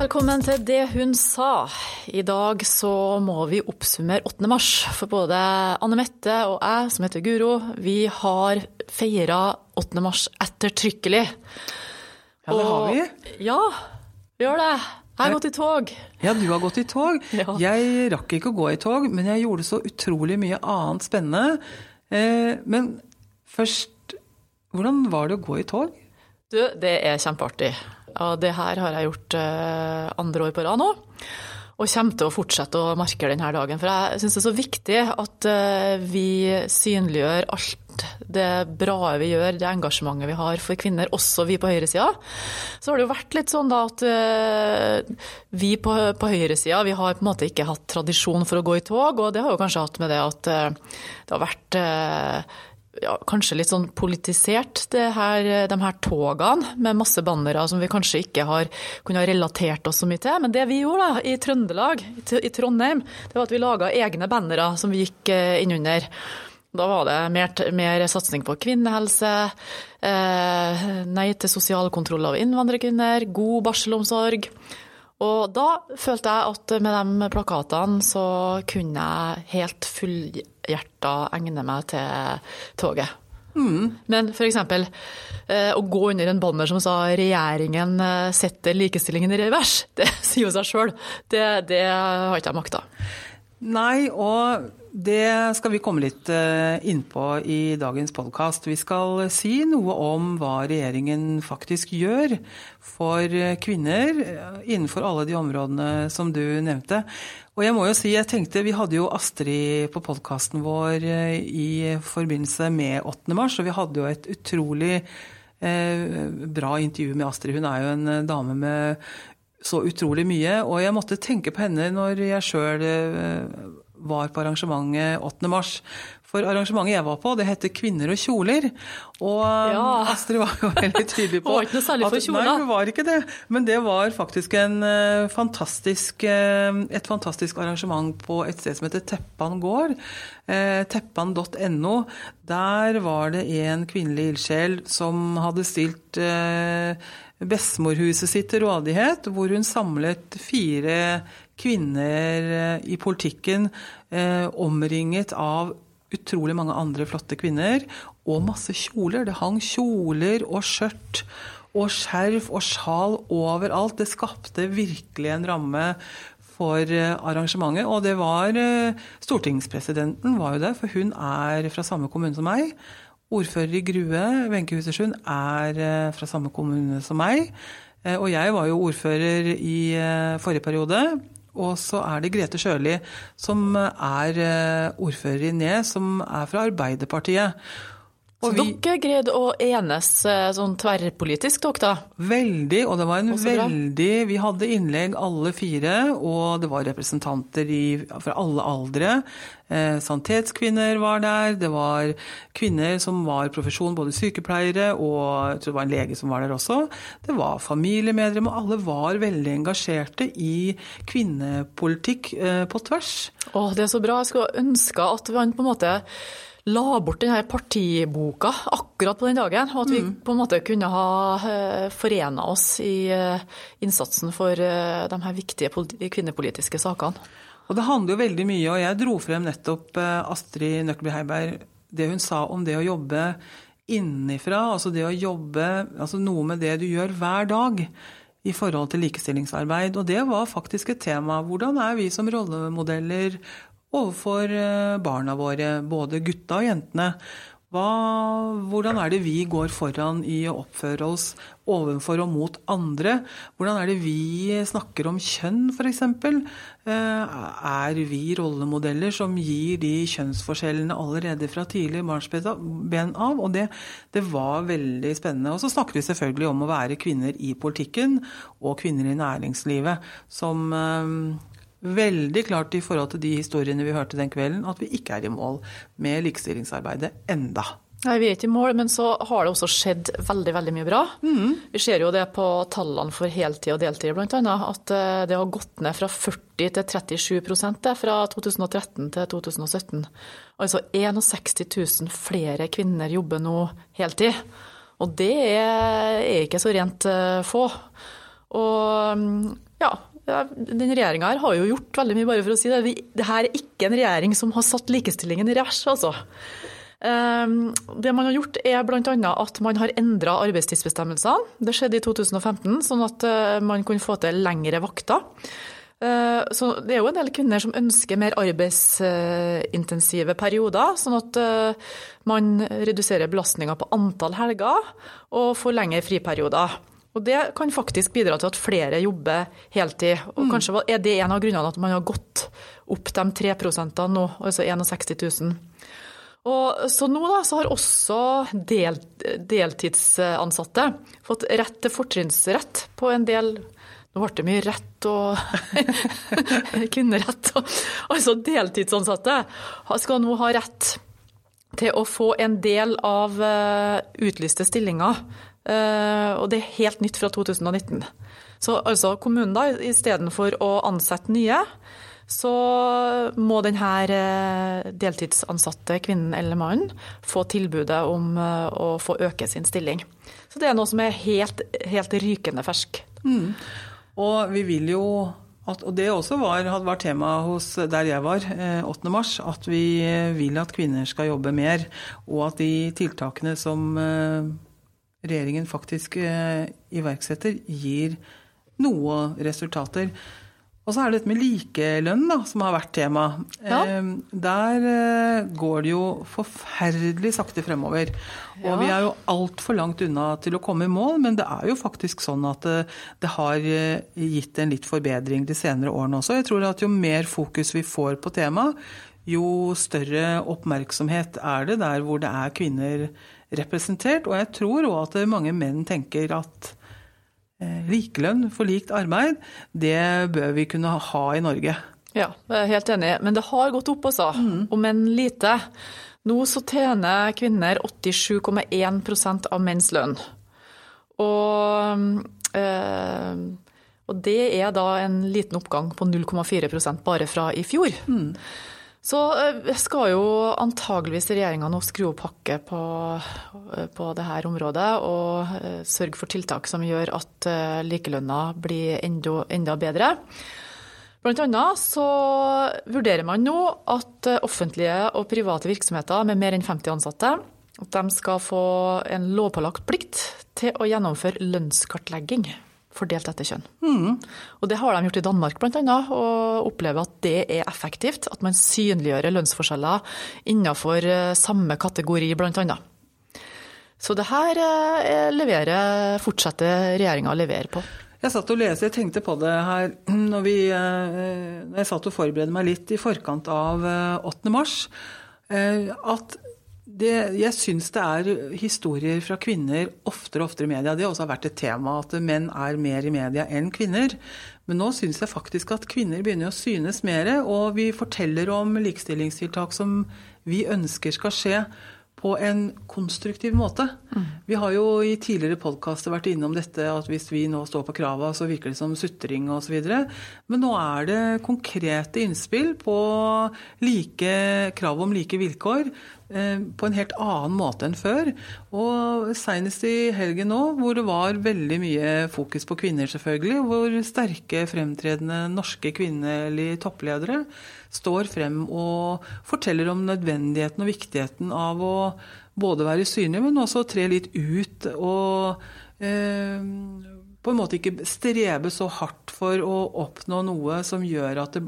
Velkommen til Det hun sa. I dag så må vi oppsummere 8. mars. For både Anne Mette og jeg, som heter Guro, vi har feira 8. mars ettertrykkelig. Ja, det har vi. Ja, vi gjør det. Jeg har gått i tog. Ja, du har gått i tog. Ja. Jeg rakk ikke å gå i tog, men jeg gjorde så utrolig mye annet spennende. Eh, men først, hvordan var det å gå i tog? Du, det er kjempeartig. Og det her har jeg gjort eh, andre år på rad nå. Og kommer til å fortsette å markere denne dagen. For jeg syns det er så viktig at eh, vi synliggjør alt det bra vi gjør, det engasjementet vi har for kvinner, også vi på høyresida. Så har det jo vært litt sånn da at eh, vi på, på høyresida vi har på en måte ikke hatt tradisjon for å gå i tog, og det har jo kanskje hatt med det at det har vært ja, kanskje litt sånn politisert, her, de her togene med masse bannere som vi kanskje ikke har kunnet relatert oss så mye til. Men det vi gjorde da, i Trøndelag, i i Trondheim, det var at vi laga egne bannere som vi gikk eh, innunder. Da var det mer, mer satsing på kvinnehelse, eh, nei til sosial kontroll av innvandrerkvinner, god barselomsorg. Og da følte jeg at med de plakatene så kunne jeg helt fullhjerta egne meg til toget. Men f.eks. Eh, å gå under en banner som sa 'regjeringen eh, setter likestillingen i revers', det sier jo seg sjøl. Det, det har ikke jeg makta. Nei, og det skal vi komme litt eh, innpå i dagens podkast. Vi skal si noe om hva regjeringen faktisk gjør for kvinner eh, innenfor alle de områdene som du nevnte. Og jeg må jo si, jeg tenkte, Vi hadde jo Astrid på podkasten vår eh, i forbindelse med 8. mars, og vi hadde jo et utrolig eh, bra intervju med Astrid. Hun er jo en dame med så utrolig mye. Og jeg måtte tenke på henne når jeg sjøl var på arrangementet 8. mars. For arrangementet jeg var på, det heter Kvinner og kjoler. Og Ja. Astrid var jo veldig tydelig på Hun var ikke noe særlig for kjoler. Nei, hun var ikke det. Men det var faktisk en eh, fantastisk, eh, et fantastisk arrangement på et sted som heter Teppan gård. Eh, Teppan.no. Der var det en kvinnelig ildsjel som hadde stilt eh, bestemorhuset sitt til rådighet, hvor hun samlet fire kvinner eh, i politikken, eh, omringet av utrolig mange andre flotte kvinner, og masse kjoler. Det hang kjoler og skjørt og skjerf og sjal overalt. Det skapte virkelig en ramme for eh, arrangementet. Og det var Stortingspresidenten var jo der, for hun er fra samme kommune som meg. Ordfører i Grue, Wenche Husersund, er eh, fra samme kommune som meg. Eh, Og jeg var jo ordfører i eh, forrige periode. Og så er det Grete Sjøli, som er ordfører i Nes, som er fra Arbeiderpartiet. Så Og vi- dere greide å enes eh, sånn tverrpolitisk, dere da? Veldig, og det var en veldig Vi hadde innlegg alle fire, og det var representanter i, fra alle aldre. Eh, Sanitetskvinner var der, det var kvinner som var profesjon, både sykepleiere og jeg tror det var en lege som var der også. Det var familiemedlemmer, alle var veldig engasjerte i kvinnepolitikk eh, på tvers. Å, det er så bra. Jeg skulle ønske at man på en måte la bort denne partiboka akkurat på den dagen, og at vi på en måte kunne ha eh, forena oss i eh, innsatsen for eh, de her viktige kvinnepolitiske sakene. Og det handler jo veldig mye, og jeg dro frem nettopp Astrid Nøkleby Heiberg, det hun sa om det å jobbe innenfra, altså det å jobbe, altså noe med det du gjør hver dag i forhold til likestillingsarbeid. Og det var faktisk et tema. Hvordan er vi som rollemodeller overfor eh, barna våre, både gutta og jentene? Hva, hvordan er det vi går foran i å oppføre oss overfor og mot andre? Hvordan er det vi snakker om kjønn, f.eks.? Er vi rollemodeller som gir de kjønnsforskjellene allerede fra tidlig barnsben av? Og det, det var veldig spennende. Og så snakket vi selvfølgelig om å være kvinner i politikken og kvinner i næringslivet, som eh, veldig klart i forhold til de historiene vi hørte den kvelden, at vi ikke er i mål med likestillingsarbeidet enda. Nei, Vi er ikke i mål, men så har det også skjedd veldig veldig mye bra. Vi ser jo det på tallene for heltid og deltid, bl.a. At eh, det har gått ned fra 40 til 37 det, fra 2013 til 2017. Altså 61 000 flere kvinner jobber nå heltid. Og det er, er ikke så rent eh, få. Og mm, Ja, den regjeringa her har jo gjort veldig mye, bare for å si det. Det her er ikke en regjering som har satt likestillingen i revers, altså. Ehm, det man har gjort er bl.a. at man har endra arbeidstidsbestemmelsene. Det skjedde i 2015, sånn at eh, man kunne få til lengre vakter. Eh, så det er jo en del kvinner som ønsker mer arbeidsintensive perioder, sånn at eh, man reduserer belastninga på antall helger og får lengre friperioder. Og Det kan faktisk bidra til at flere jobber heltid. Og mm. Kanskje er det en av grunnene at man har gått opp de 3% nå, altså 61 000. Og så nå da, så har også del, deltidsansatte fått rett til fortrinnsrett på en del Nå ble det mye rett og kvinnerett. Altså deltidsansatte skal nå ha rett til å få en del av eh, utlyste stillinger. Eh, og det er helt nytt fra 2019. Så altså kommunen da, istedenfor å ansette nye, så må denne eh, deltidsansatte kvinnen eller mannen få tilbudet om eh, å få øke sin stilling. Så det er noe som er helt, helt rykende fersk. Mm. Og vi vil jo at, og det også var, vært tema hos der jeg var, 8. Eh, mars, at vi vil at kvinner skal jobbe mer. Og at de tiltakene som regjeringen faktisk iverksetter, gir noe resultater. Og så er det dette med likelønn da, som har vært tema. Ja. Ehm, der eh, går det jo forferdelig sakte fremover. Og ja. vi er jo altfor langt unna til å komme i mål, men det er jo faktisk sånn at det, eh, det har eh, gitt en litt forbedring de senere årene også. Jeg tror at jo mer fokus vi får på temaet, jo større oppmerksomhet er det der hvor det er kvinner representert. Og jeg tror òg at mange menn tenker at Eh, likelønn for likt arbeid, det bør vi kunne ha i Norge. Ja, jeg er helt enig. Men det har gått opp, altså. Mm. Om enn lite. Nå så tjener kvinner 87,1 av menns lønn. Og, øh, og, det er da en liten oppgang på 0,4% bare fra i fjor. Mm. Så eh, skal jo antageligvis regjeringa nå skru opp hakket på, eh, på dette området og eh, sørge for tiltak som gjør at likelønna blir enda, enda bedre. Blant annet så vurderer man nå at offentlige og private virksomheter med mer enn 50 ansatte de skal få en lovpålagt plikt til å gjennomføre lønnskartlegging fordelt etter kjønn. Mm. Og Det har de gjort i Danmark bl.a., og opplever at det er effektivt. At man synliggjør lønnsforskjeller innenfor eh, samme kategori bl.a. Så det her eh, leverer, fortsetter regjeringa å levere på. Jeg satt og leste, jeg tenkte på det her når, vi, eh, når jeg satt og forberedte meg litt i forkant av 8. mars. At det, jeg syns det er historier fra kvinner oftere og oftere i media. Det har også vært et tema at menn er mer i media enn kvinner. Men nå syns jeg faktisk at kvinner begynner å synes mer, og vi forteller om likestillingstiltak som vi ønsker skal skje på en konstruktiv måte. Vi har jo i tidligere podkaster vært innom dette at hvis vi nå står på krava, så virker det som sutring osv. Men nå er det konkrete innspill på like, krav om like vilkår Eh, på en helt annen måte enn før. Og Senest i helgen nå, hvor det var veldig mye fokus på kvinner, selvfølgelig. Hvor sterke, fremtredende norske kvinnelige toppledere står frem og forteller om nødvendigheten og viktigheten av å både være synlig, men også tre litt ut og eh, på en måte ikke strebe så hardt for å oppnå noe som gjør at det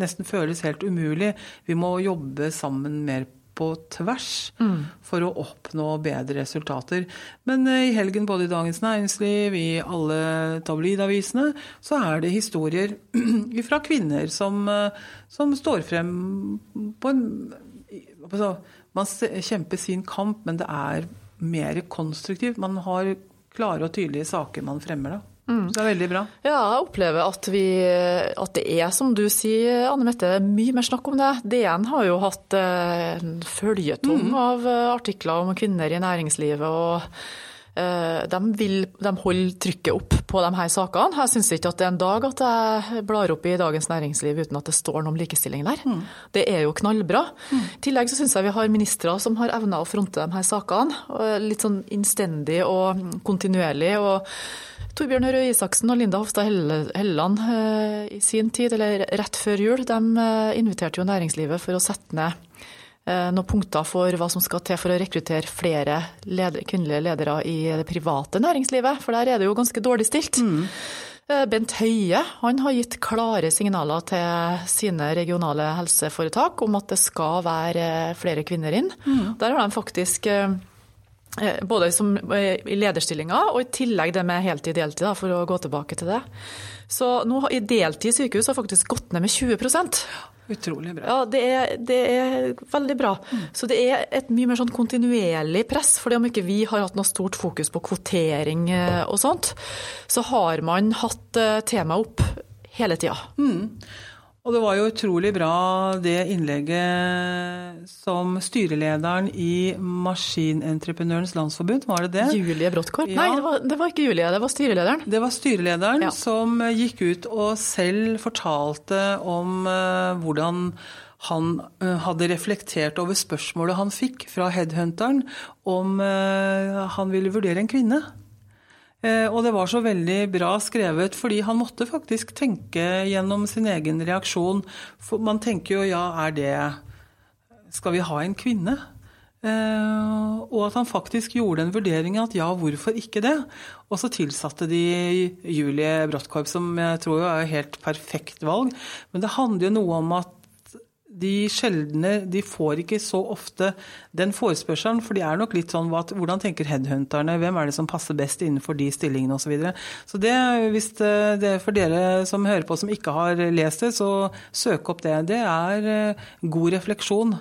nesten føles helt umulig. Vi må jobbe sammen mer på tvers mm. for å oppnå bedre resultater. Men eh, i helgen, både i Dagens Næringsliv, i alle tabloidavisene, så er det historier fra kvinner som, eh, som står frem på en altså, Man kjemper sin kamp, men det er mer konstruktivt. Man har klare og tydelige saker man fremmer da. Mm. Så det er veldig bra. Ja, jeg opplever at, vi, at, det er, som du sier, Anne Mette, mye mer snakk om det. DN har jo hatt eh, en føljetong mm. av eh, artikler om kvinner i næringslivet. og de, vil, de holder trykket opp på de her sakene. Jeg syns ikke at det er en dag at jeg blar opp i Dagens Næringsliv uten at det står noe om likestilling der. Mm. Det er jo knallbra. Mm. I tillegg så syns jeg vi har ministre som har evna å fronte de her sakene. Litt sånn innstendig og kontinuerlig. og Torbjørn Røe Isaksen og Linda Hofstad Helleland i sin tid, eller rett før jul, de inviterte jo næringslivet for å sette ned noen punkter for hva som skal til for å rekruttere flere leder, kvinnelige ledere i det private næringslivet, for der er det jo ganske dårlig stilt. Mm. Eh, Bent Høie han har gitt klare signaler til sine regionale helseforetak om at det skal være flere kvinner inn. Mm. Der har de faktisk eh, eh, både som, i lederstillinger og i tillegg det med heltid-deltid, for å gå tilbake til det. Så nå i deltid i sykehus har faktisk gått ned med 20 Utrolig bra. Ja, det er, det er veldig bra. Mm. Så det er et mye mer sånn kontinuerlig press. For om ikke vi har hatt noe stort fokus på kvotering eh, og sånt, så har man hatt eh, temaet opp hele tida. Mm. Og det var jo utrolig bra det innlegget som styrelederen i Maskinentreprenørens Landsforbund, var det det? Julie Bråttkorp? Ja. Nei, det var, det var, ikke Julie, det var styrelederen. Det var styrelederen ja. som gikk ut og selv fortalte om uh, hvordan han uh, hadde reflektert over spørsmålet han fikk fra headhunteren om uh, han ville vurdere en kvinne. Eh, og det var så veldig bra skrevet, fordi han måtte faktisk tenke gjennom sin egen reaksjon. For man tenker jo ja, er det Skal vi ha en kvinne? Eh, og at han faktisk gjorde en vurdering at ja, hvorfor ikke det? Og så tilsatte de Julie Bråttkorp, som jeg tror er helt perfekt valg. Men det handler jo noe om at de sjeldne de får ikke så ofte den forespørselen. For de er nok litt sånn hvordan tenker headhunterne, hvem er det som passer best innenfor de stillingene osv. Så, videre. så det, hvis det er for dere som hører på som ikke har lest det, så søk opp det. Det er eh, god refleksjon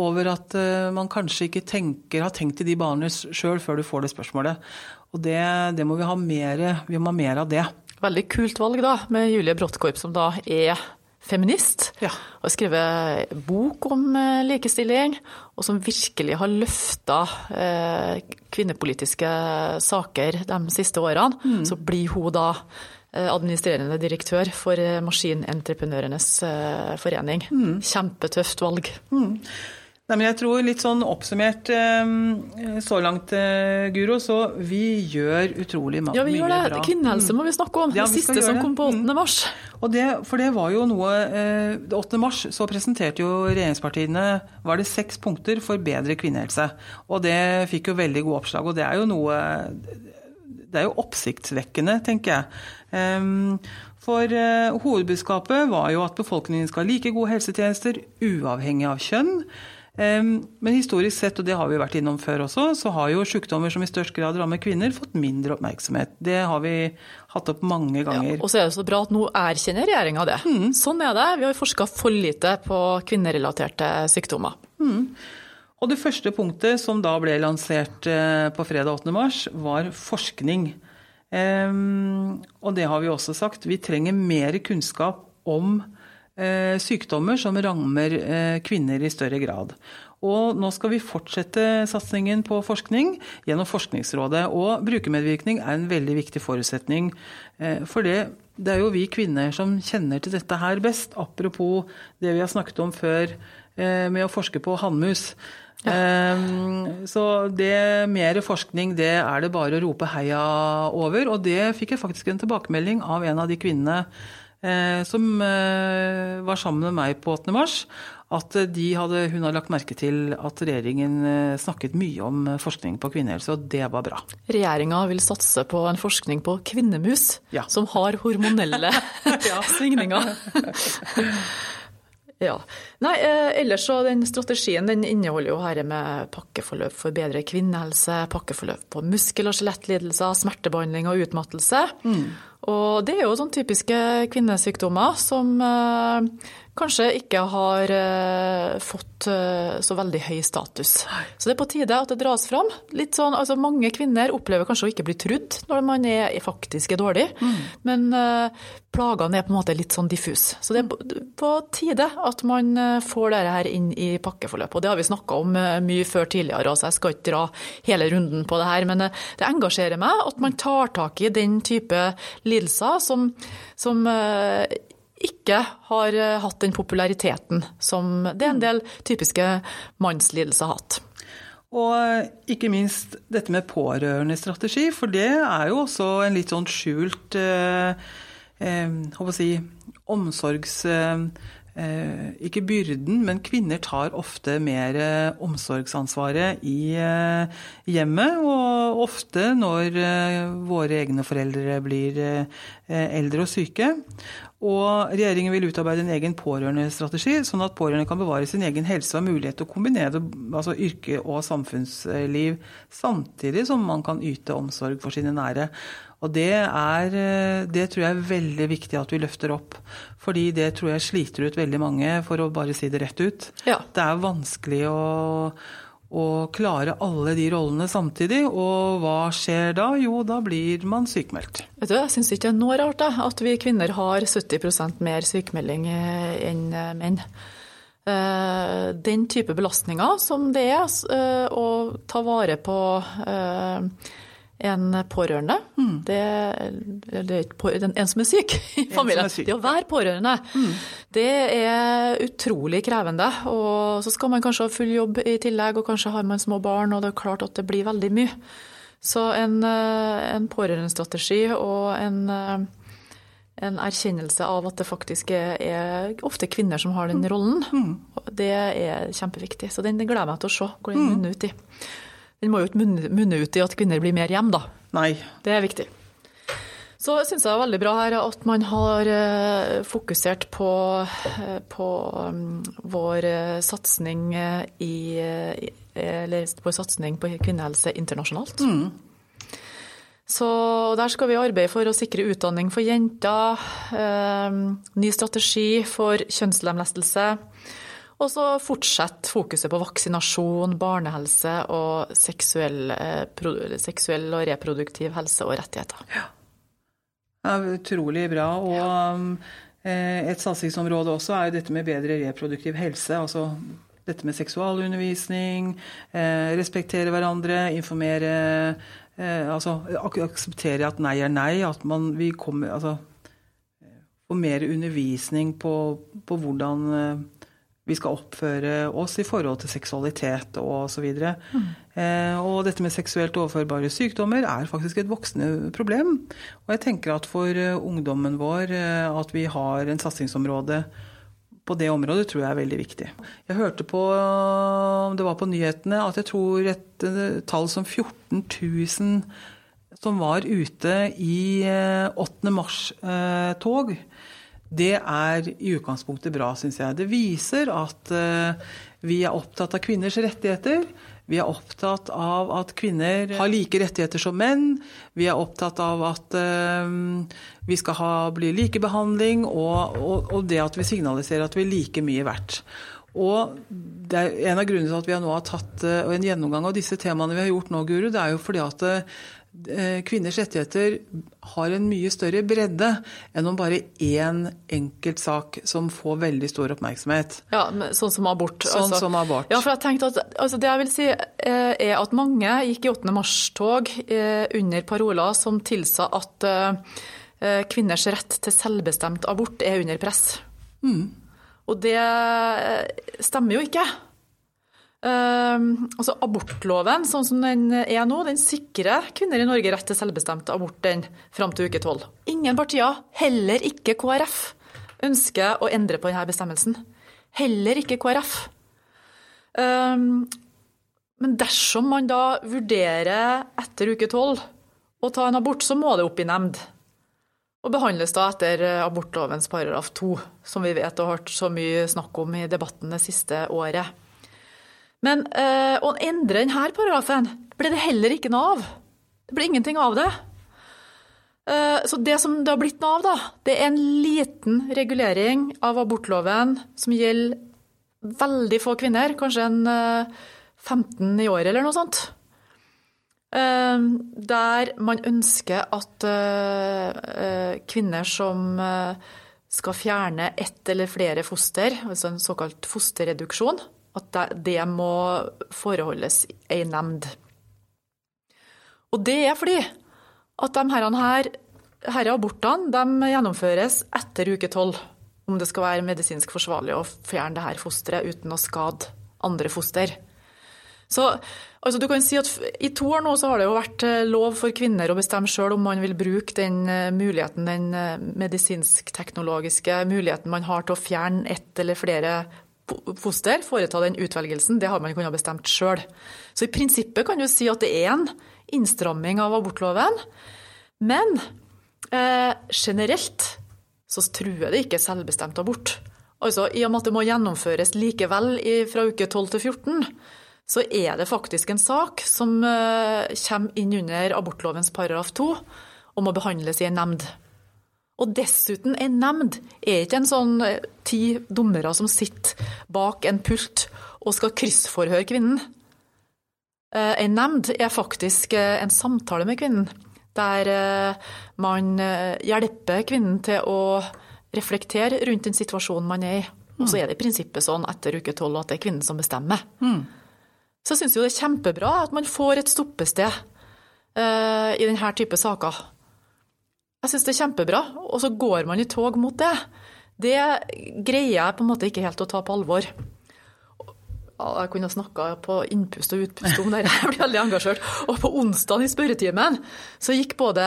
over at eh, man kanskje ikke tenker, har tenkt i de baner sjøl før du får det spørsmålet. Og det, det må vi ha mer, vi må ha mer av det. Veldig kult valg da, med Julie Bråttkorp, som da er feminist ja. og har skrevet bok om eh, likestilling, og som virkelig har løfta eh, kvinnepolitiske saker de siste årene, mm. så blir hun da eh, administrerende direktør for Maskinentreprenørenes forening. Mm. Kjempetøft valg. Mm. Nei, men jeg tror litt sånn oppsummert ehm, så langt, eh, Guro, så vi gjør utrolig mye bra. Ja, vi gjør det. Kvinnehelse må vi snakke om. Ja, det siste som kom på 8. Mm. mars. Og det, for det var jo noe 8. Eh, mars så presenterte jo regjeringspartiene var det seks punkter for bedre kvinnehelse. Og det fikk jo veldig gode oppslag. Og det er jo noe Det er jo oppsiktsvekkende, tenker jeg. Ehm, for uh, hovedbudskapet var jo at befolkningen skal ha like gode helsetjenester uavhengig av kjønn. Men historisk sett, og det har vi vært innom før også, så har jo sykdommer som i størst grad rammer kvinner, fått mindre oppmerksomhet. Det har vi hatt opp mange ganger. Ja, og så er det så bra at nå erkjenner regjeringa det. Mm. Sånn er det. Vi har forska for lite på kvinnerelaterte sykdommer. Mm. Og det første punktet som da ble lansert eh, på fredag 8. mars, var forskning. Um, og det har vi også sagt. Vi trenger mer kunnskap om sykdommer som rammer eh, kvinner i større grad. Og nå skal vi fortsette satsingen på forskning gjennom Forskningsrådet. Og brukermedvirkning er en veldig viktig forutsetning. Eh, for det, det er jo vi kvinner som kjenner til dette her best. Apropos det vi har snakket om før med å forske på hannmus. Ja. Så det mer forskning, det er det bare å rope heia over. Og det fikk jeg faktisk en tilbakemelding av en av de kvinnene Eh, som eh, var sammen med meg på 8. mars, at hadde, hun hadde lagt merke til at regjeringen eh, snakket mye om forskning på kvinnehelse, og det var bra. Regjeringa vil satse på en forskning på kvinnemus, ja. som har hormonelle svingninger. Ja. Nei, ellers så den strategien den inneholder jo her med pakkeforløp for bedre kvinnehelse, pakkeforløp på muskel- og skjelettlidelser, smertebehandling og utmattelse. Mm. Og det er jo sånne typiske kvinnesykdommer som eh, kanskje ikke har eh, fått eh, så veldig høy status. Så det er på tide at det dras fram. Litt sånn, altså mange kvinner opplever kanskje å ikke bli trudd når man er, faktisk er dårlig, mm. men plagene er på en måte litt sånn diffus. Så det er på tide at man får dette her inn i pakkeforløpet. Og det har vi snakka om mye før tidligere, så jeg skal ikke dra hele runden på det her. Men det engasjerer meg at man tar tak i den type lidelser som, som eh, ikke har eh, hatt den populariteten som det er en del typiske mannslidelser har hatt. Og ikke minst dette med pårørendestrategi, for det er jo også en litt sånn skjult eh, eh, si, omsorgs... Eh, Eh, ikke byrden, men kvinner tar ofte mer eh, omsorgsansvaret i hjemmet. Og ofte når våre egne foreldre blir eldre og syke. Og regjeringen vil utarbeide en egen pårørendestrategi, sånn at pårørende kan bevare sin egen helse og mulighet til å kombinere altså yrke og samfunnsliv, samtidig som man kan yte omsorg for sine nære. Og det, er, det tror jeg er veldig viktig at vi løfter opp. Fordi det tror jeg sliter ut veldig mange, for å bare si det rett ut. Ja. Det er vanskelig å, å klare alle de rollene samtidig. Og hva skjer da? Jo, da blir man sykemeldt. Vet du, Jeg syns ikke det er noe rart da, at vi kvinner har 70 mer sykemelding eh, enn eh, menn. Eh, den type belastninger som det er å ta vare på en pårørende. Mm. Det, eller en som er syk i familien. Syk. Det å være pårørende, mm. det er utrolig krevende. Og så skal man kanskje ha full jobb i tillegg, og kanskje har man små barn, og det er klart at det blir veldig mye. Så en, eh, en pårørendestrategi og en, eh, en, erkjennelse av at det faktisk er, er, ofte kvinner som har den mm. rollen, mm. det er kjempeviktig. Så den gleder jeg meg til å se hvor den munner ut i. Den må jo ikke munne ut i at kvinner blir mer hjemme, da. Nei. Det er viktig. Så syns jeg det er veldig bra her at man har eh, fokusert på, eh, på mm, vår eh, satsing i Eller vår satsing på kvinnehelse internasjonalt. Mm. Så der skal vi arbeide for å sikre utdanning for jenter, ny strategi for kjønnslemlestelse og så fortsett fokuset på vaksinasjon, barnehelse og seksuell, eh, seksuell, og reproduktiv helse og rettigheter. Ja. ja utrolig bra. Og ja. et satsingsområde også er jo dette med bedre reproduktiv helse. altså dette med seksualundervisning, eh, respektere hverandre, informere Altså akseptere at nei er nei. At man vi kommer Altså få mer undervisning på, på hvordan vi skal oppføre oss i forhold til seksualitet og osv. Mm. Eh, og dette med seksuelt overførbare sykdommer er faktisk et voksende problem. Og jeg tenker at for eh, ungdommen vår eh, at vi har en satsingsområde på det området, tror jeg er veldig viktig. Jeg hørte på, det var på nyhetene, at jeg tror et tall som 14 000 som var ute i 8. mars-tog. Det er i utgangspunktet bra, syns jeg. Det viser at eh, vi er opptatt av kvinners rettigheter. Vi er opptatt av at kvinner har like rettigheter som menn. Vi er opptatt av at uh, vi skal ha, bli likebehandling, og, og, og, det at vi signaliserer at vi er like mye verdt. Og det er En av grunnene til at vi nå har tatt uh, en gjennomgang av disse temaene vi har gjort nå, Guru, det er jo fordi at Eh, kvinners rettigheter har en mye større bredde enn om bare én enkelt sak som får veldig stor oppmerksomhet. Ja, Sånn som abort. Sånn altså. som abort. Ja, for jeg tenkte at altså Det jeg vil si eh, er at mange gikk i 8. mars-tog eh, under paroler som tilsa at kvinners rett til selvbestemt abort er under press. Mm. Og det stemmer jo ikke. Uh, altså Abortloven sånn som den er nå, den sikrer kvinner i Norge rett til selvbestemt abort den fram til uke 12. Ingen partier, heller ikke KrF, ønsker å endre på denne bestemmelsen. Heller ikke KrF. Uh, men dersom man da vurderer etter uke 12 å ta en abort, så må det opp i nemnd. Og behandles da etter abortlovens paragraf 2, som vi vet og har hørt så mye snakk om i debatten det siste året. Men eh, å endre denne paragrafen ble det heller ikke noe av. Det ble ingenting av det. Eh, så det som det har blitt noe av, da, det er en liten regulering av abortloven som gjelder veldig få kvinner, kanskje en eh, 15 i året eller noe sånt. Uh, der man ønsker at kvinner som skal fjerne ett eller flere foster, altså en såkalt fosterreduksjon, at det må foreholdes ei nemnd. Og det er fordi at de her, her abortene de gjennomføres etter uke tolv. Om det skal være medisinsk forsvarlig å fjerne det her fosteret uten å skade andre foster. Så altså, du kan si at I to år nå så har det jo vært eh, lov for kvinner å bestemme sjøl om man vil bruke den eh, muligheten, den eh, medisinsk-teknologiske muligheten man har til å fjerne ett eller flere foster, foreta den utvelgelsen. Det har man kunnet bestemt sjøl. Så i prinsippet kan du si at det er en innstramming av abortloven. Men eh, generelt så truer det ikke selvbestemt abort. Altså, I og med at det må gjennomføres likevel fra uke 12 til 14, så er det faktisk en sak som uh, kommer inn under abortlovens paragraf 2 og må behandles i en nemnd. Og dessuten, en nemnd er ikke en sånn uh, ti dommere som sitter bak en pult og skal kryssforhøre kvinnen. Uh, en nemnd er faktisk en samtale med kvinnen, der man hjelper kvinnen til å reflektere rundt den situasjonen man er i. Og så er det i prinsippet sånn etter uke tolv at det er kvinnen som bestemmer. Mm. Så jeg syns jo det er kjempebra at man får et stoppested uh, i denne type saker. Jeg syns det er kjempebra, og så går man i tog mot det. Det greier jeg på en måte ikke helt å ta på alvor. Jeg kunne snakka på innpust og utpust om det, jeg blir veldig engasjert. Og på onsdag i spørretimen så gikk både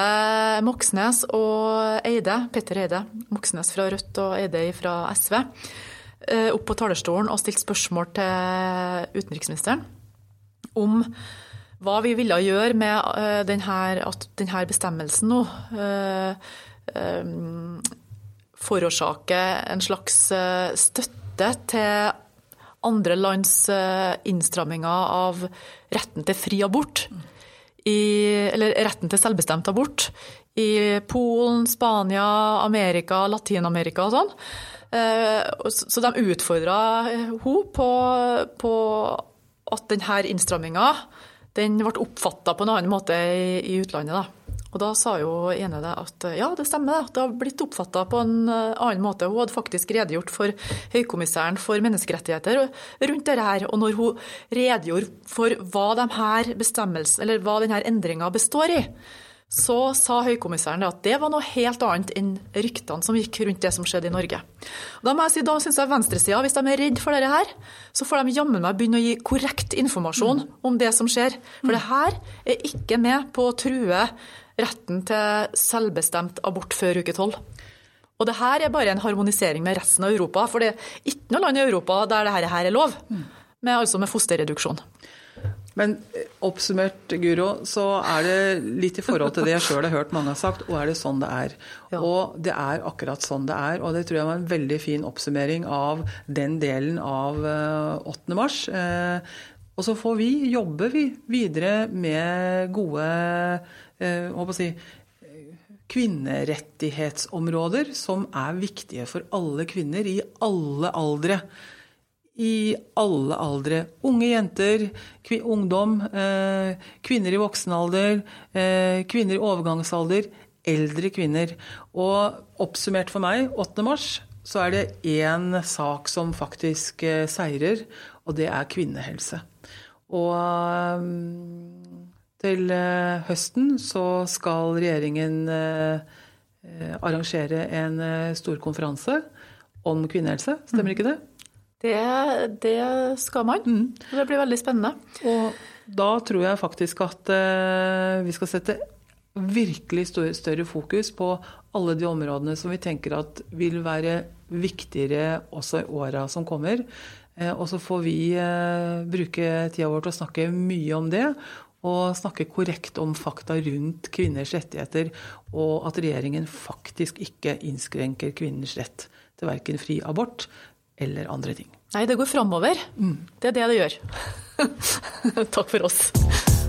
Moxnes og Eide, Petter Eide, Moxnes fra Rødt og Eide fra SV, eh, opp på talerstolen og stilte spørsmål til utenriksministeren om hva vi ville gjøre med denne, at denne bestemmelsen nå uh, um, forårsaker en slags støtte til andre lands innstramminger av retten til fri abort. I, eller retten til selvbestemt abort i Polen, Spania, Amerika, Latin-Amerika og sånn. Så de utfordra henne på, på at denne innstramminga den ble oppfatta på en annen måte i, i utlandet. Da. Og da sa jo ene det at ja, det stemmer, det har blitt oppfatta på en eh, annen måte. Hun hadde faktisk redegjort for høykommissæren for menneskerettigheter rundt dette her. Og når hun redegjorde for hva, de her eller hva denne endringa består i, så sa høykommissæren at det var noe helt annet enn ryktene som gikk rundt det som skjedde i Norge. Da må jeg si, da syns jeg venstresida, hvis de er redd for dette her, så får de jammen meg begynne å gi korrekt informasjon mm. om det som skjer. For det her er ikke med på å true retten til selvbestemt abort før uke tolv. Og det her er bare en harmonisering med resten av Europa, for det er ikke noe land i Europa der dette her er lov, mm. med, altså med fosterreduksjon. Men eh, oppsummert, Guro, så er det litt i forhold til det jeg sjøl har hørt mange har sagt, og er det sånn det er? Ja. Og det er akkurat sånn det er. Og det tror jeg var en veldig fin oppsummering av den delen av 8. Eh, mars. Eh, og så får vi, jobbe vi videre med gode hva si, kvinnerettighetsområder som er viktige for alle kvinner i alle aldre i alle aldre. Unge jenter, ungdom, eh, kvinner i voksen alder, eh, kvinner i overgangsalder, eldre kvinner. Og oppsummert for meg, 8. mars, så er det én sak som faktisk eh, seirer, og det er kvinnehelse. Og til høsten så skal regjeringen arrangere en stor konferanse om kvinnehelse, stemmer ikke det? Det, det skal man. Mm. Det blir veldig spennende. Og da tror jeg faktisk at uh, vi skal sette virkelig større fokus på alle de områdene som vi tenker at vil være viktigere også i åra som kommer. Uh, og så får vi uh, bruke tida vår til å snakke mye om det. Og snakke korrekt om fakta rundt kvinners rettigheter. Og at regjeringen faktisk ikke innskrenker kvinners rett til verken fri abort eller andre ting. Nei, det går framover. Mm. Det er det det gjør. Takk for oss.